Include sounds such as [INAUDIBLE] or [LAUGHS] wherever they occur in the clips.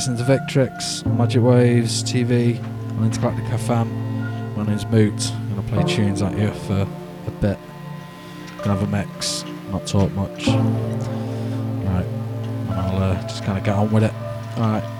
listening to Victrix Magic Waves TV on Intergalactic FM. My name's Moot. I'm going to play tunes at you for a bit. Gonna have a mix, not talk much. Right, and I'll uh, just kind of get on with it. Alright.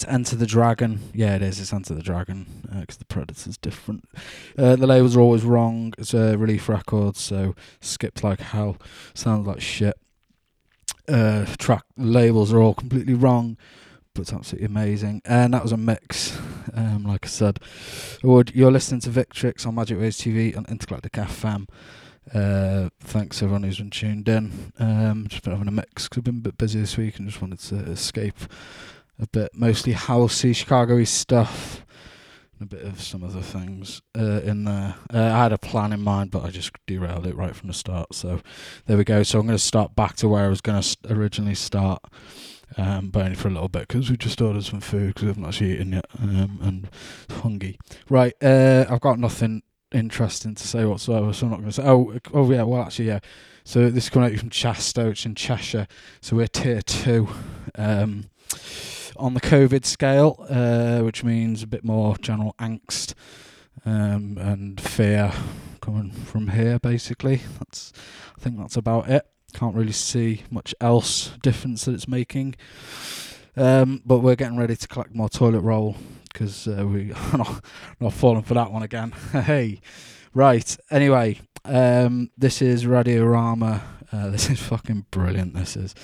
It's Enter the Dragon. Yeah, it is. It's Enter the Dragon because the Predator's different. Uh, the labels are always wrong. It's a relief record, so skipped like hell. Sounds like shit. Uh, track labels are all completely wrong, but it's absolutely amazing. And that was a mix. Um, like I said, you're listening to Victrix on Magic Waves TV on Intergalactic FM. Uh, thanks everyone who's been tuned in. Um, just been having a mix 'cause I've been a bit busy this week and just wanted to escape a bit, mostly housey, Chicago-y stuff, a bit of some other things uh, in there. Uh, I had a plan in mind, but I just derailed it right from the start. So there we go. So I'm going to start back to where I was going to originally start. Um, but only for a little bit because we just ordered some food because we haven't actually eaten yet um, and hungry. Right, uh, I've got nothing interesting to say whatsoever, so I'm not going to say. Oh, oh yeah. Well, actually, yeah. So this is coming out from Chastoach in Cheshire. So we're tier two um, on the COVID scale, uh, which means a bit more general angst um, and fear coming from here. Basically, that's. I think that's about it. Can't really see much else difference that it's making. Um, but we're getting ready to collect more toilet roll because uh, we [LAUGHS] are not, not falling for that one again. [LAUGHS] hey, right. Anyway, um, this is Radiorama. Uh, [LAUGHS] this is fucking brilliant. This is.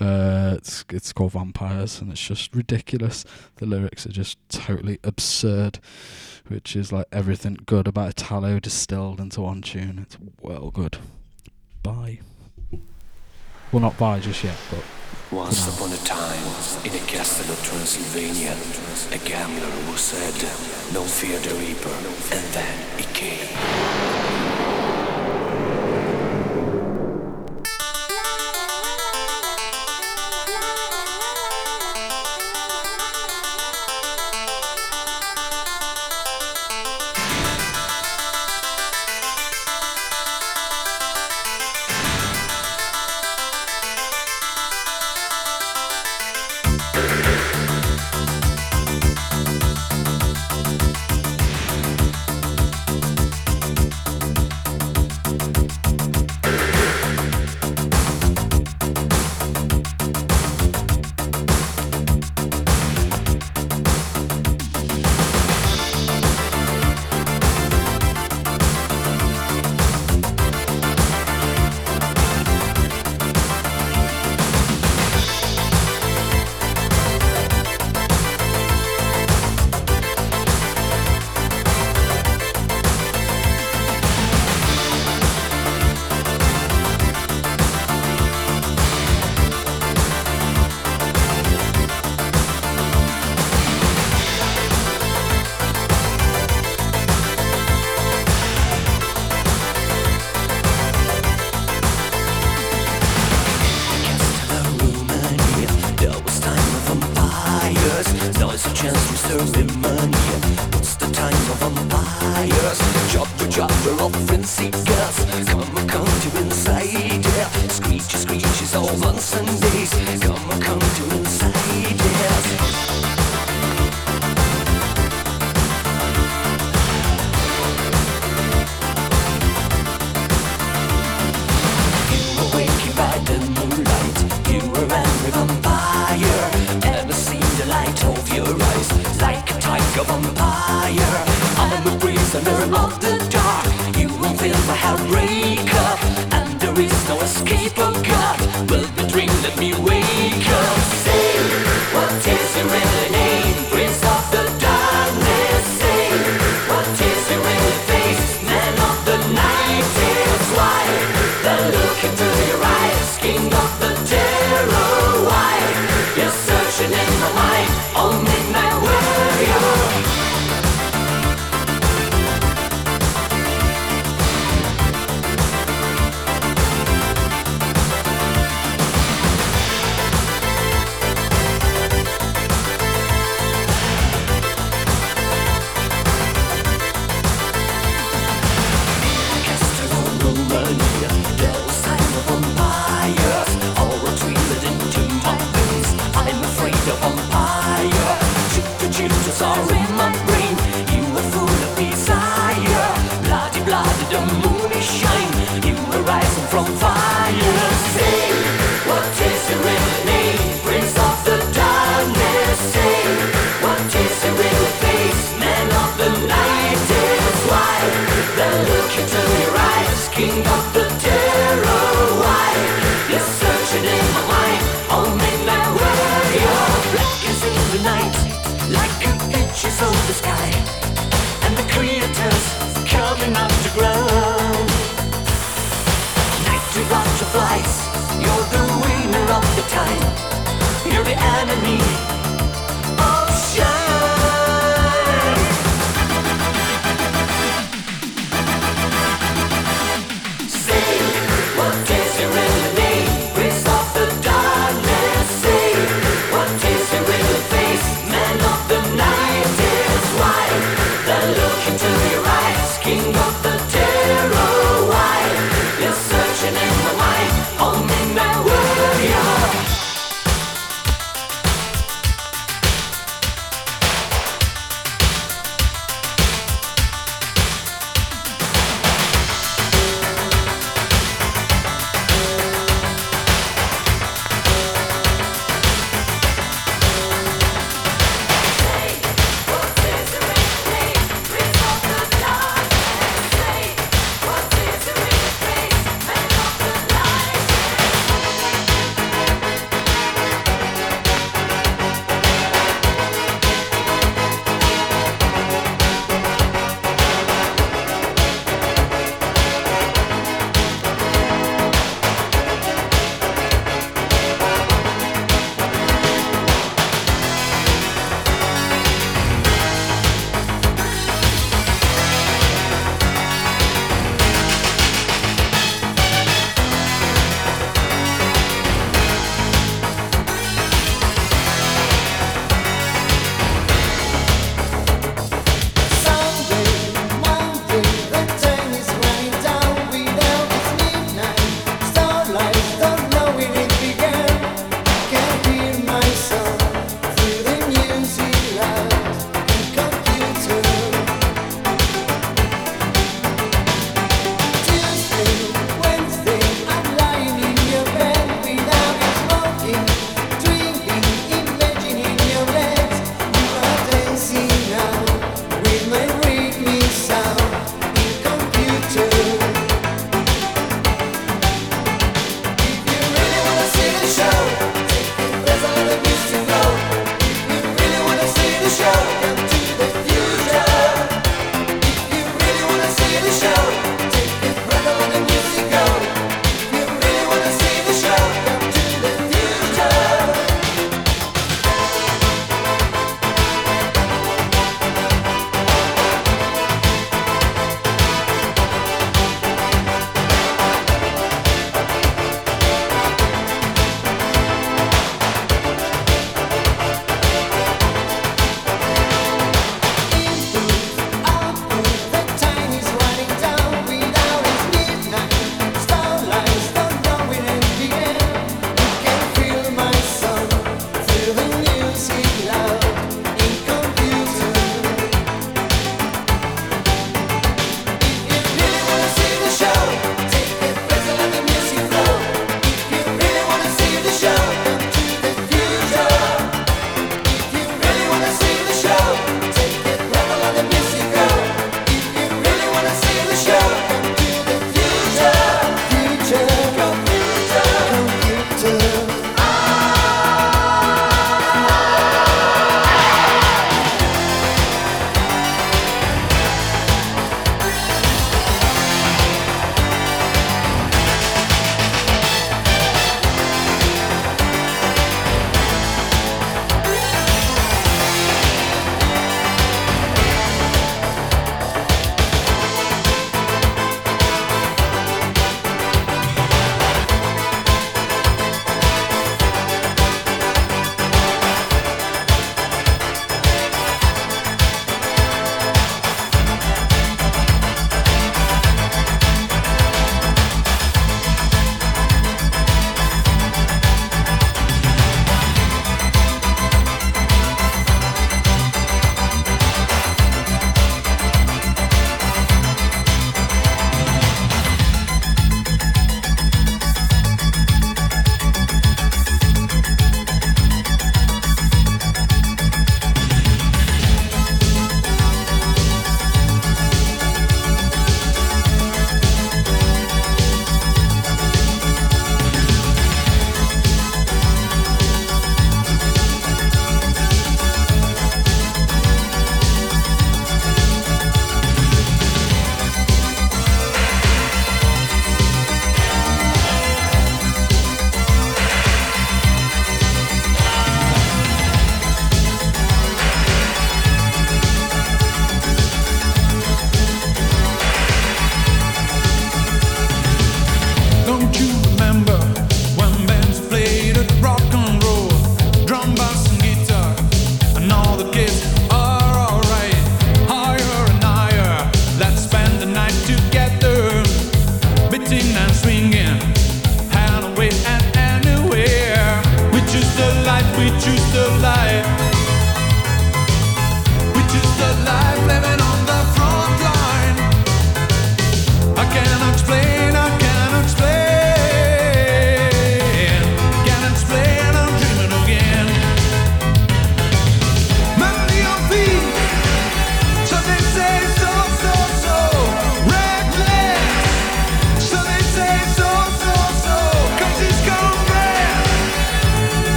Uh, it's it's called Vampires, and it's just ridiculous. The lyrics are just totally absurd, which is like everything good about Italo distilled into one tune. It's well good. Bye. Well, not bye just yet, but Once upon a time, in a castle of Transylvania, a gambler who said, No fear the reaper, and then he came.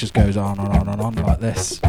Just goes on and on and on like this.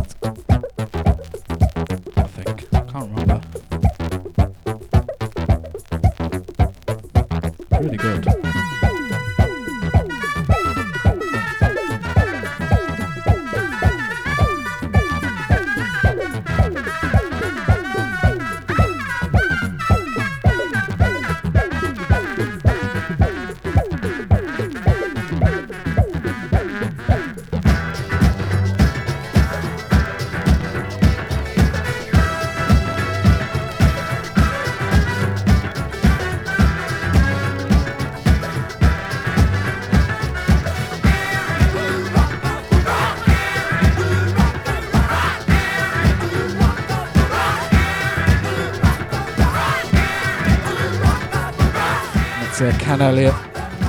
Ken Elliott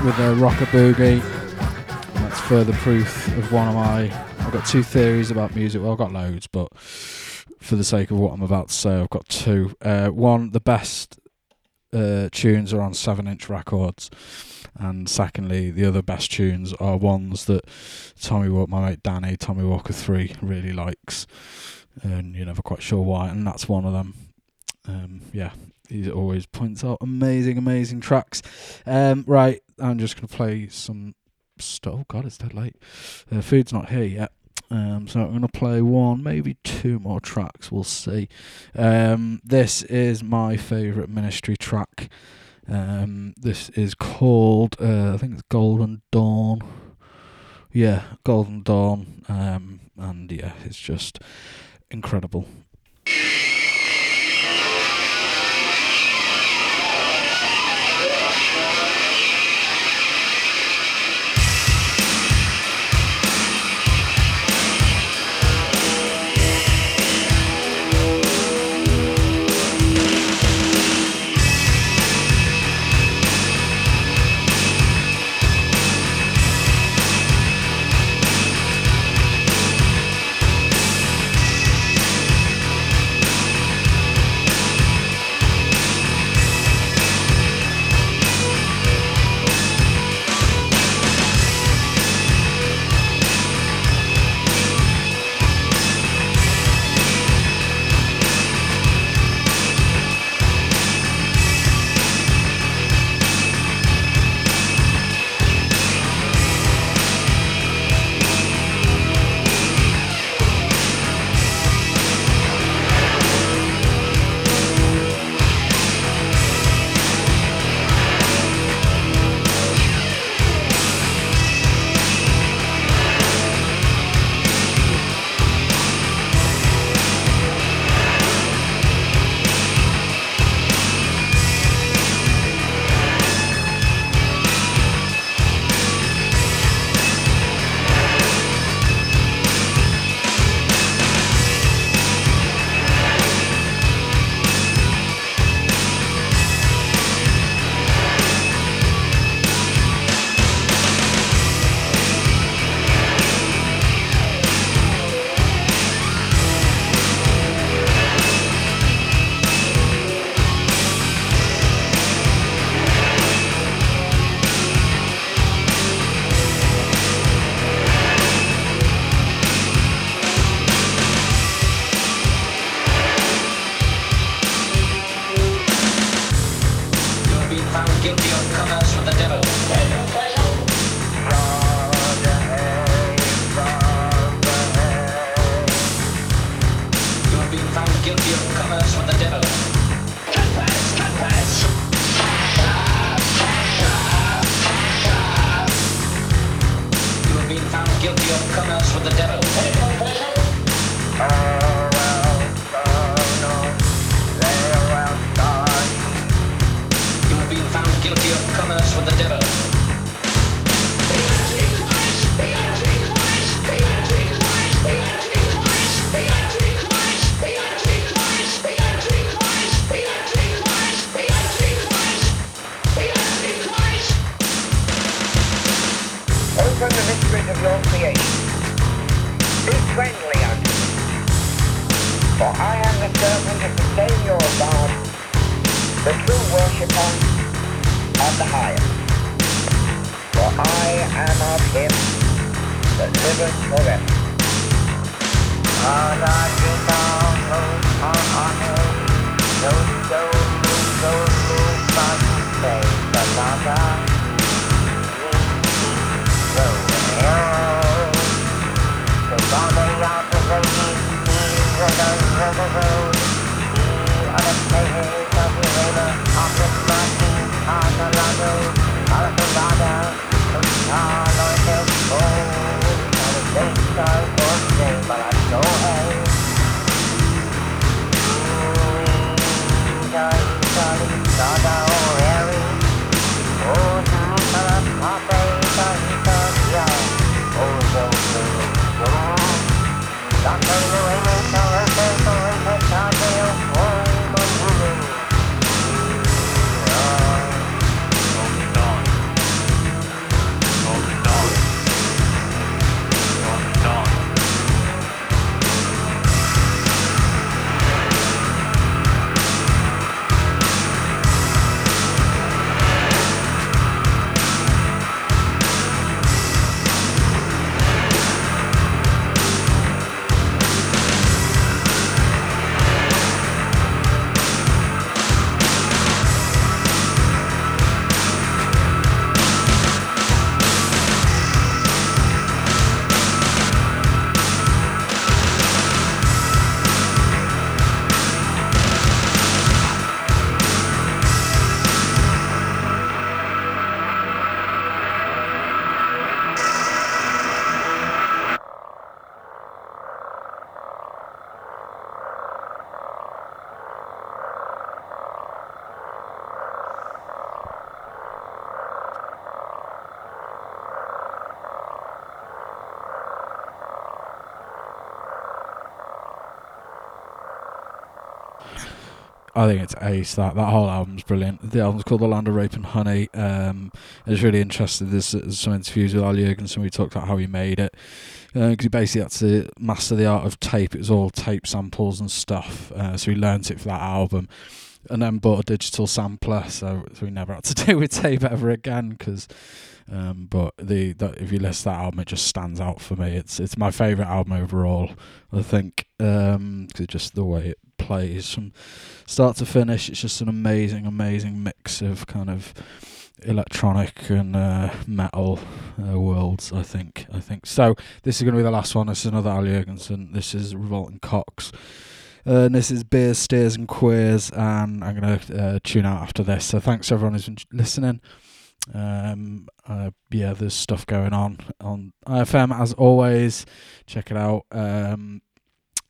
with a Rock a Boogie. And that's further proof of one of my. I've got two theories about music. Well, I've got loads, but for the sake of what I'm about to say, I've got two. Uh, one, the best uh, tunes are on seven-inch records, and secondly, the other best tunes are ones that Tommy Walker, my mate Danny, Tommy Walker Three, really likes, and you're never quite sure why, and that's one of them. Um, yeah, he always points out amazing, amazing tracks. Um, right, I'm just gonna play some stuff. Oh God, it's dead late. Uh, food's not here yet. Um, so I'm gonna play one, maybe two more tracks. We'll see. Um, this is my favourite Ministry track. Um, this is called, uh, I think it's Golden Dawn. Yeah, Golden Dawn. Um, and yeah, it's just incredible. I think it's ace. That that whole album's brilliant. The album's called The Land of Rape and Honey. Um, I was really interested. There's, there's some interviews with Al Jourgensen. We talked about how he made it because he basically had to master the art of tape. It was all tape samples and stuff. Uh, so he learnt it for that album, and then bought a digital sampler. So, so he never had to [LAUGHS] deal with tape ever again. Because, um, but the if you list that album, it just stands out for me. It's it's my favourite album overall. I think um, just the way it plays from start to finish. It's just an amazing, amazing mix of kind of electronic and uh, metal uh, worlds. I think. I think so. This is going to be the last one. This is another Al Jourgensen. This is Revolting Cocks. Uh, and this is Beers, Steers, and Queers, and I'm going to uh, tune out after this. So thanks everyone who's been listening. Um, uh, yeah, there's stuff going on on IFM as always. Check it out. Um,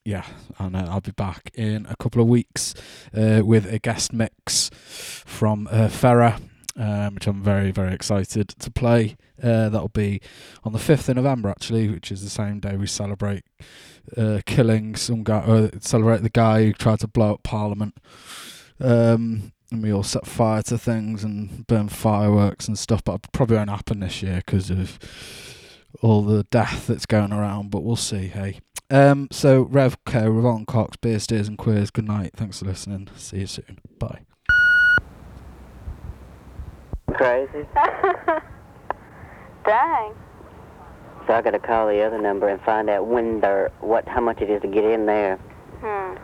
yeah, and uh, I'll be back in a couple of weeks uh, with a guest mix from uh, Farah, um, which I'm very, very excited to play. Uh, that'll be on the 5th of November, actually, which is the same day we celebrate uh, killing some guy, uh, celebrate the guy who tried to blow up Parliament. Um, and we all set fire to things and burn fireworks and stuff, but it probably won't happen this year because of all the death that's going around, but we'll see, hey. Um, so, Rev Co, Revolting Cocks, Beer, Steers, and Queers, good night. Thanks for listening. See you soon. Bye. Crazy. [LAUGHS] Dang. So I got to call the other number and find out when they're what how much it is to get in there. Hmm.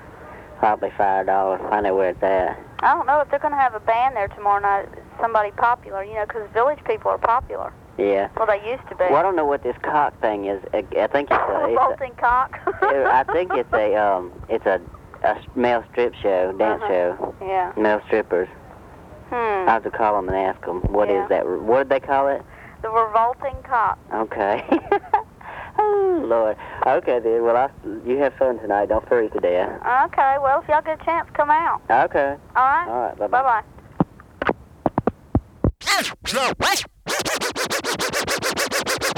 Probably five dollars. Find out where it's at. I don't know if they're going to have a band there tomorrow night. Somebody popular, you know, because village people are popular. Yeah. Well, they used to be. Well, I don't know what this cock thing is. I I think it's a. It's Revolting cock. [LAUGHS] I think it's a um. It's a a male strip show, dance Uh-huh. show. Yeah. Male strippers. Hmm. I have to call them and ask them what is Yeah. that. What did they call it? The revolting cock. Okay. [LAUGHS] oh Lord. Okay then. Well, I, you have fun tonight. Don't freeze to death. Okay. Well, if y'all get a chance, come out. Okay. All right. All right. Bye bye. Bye bye.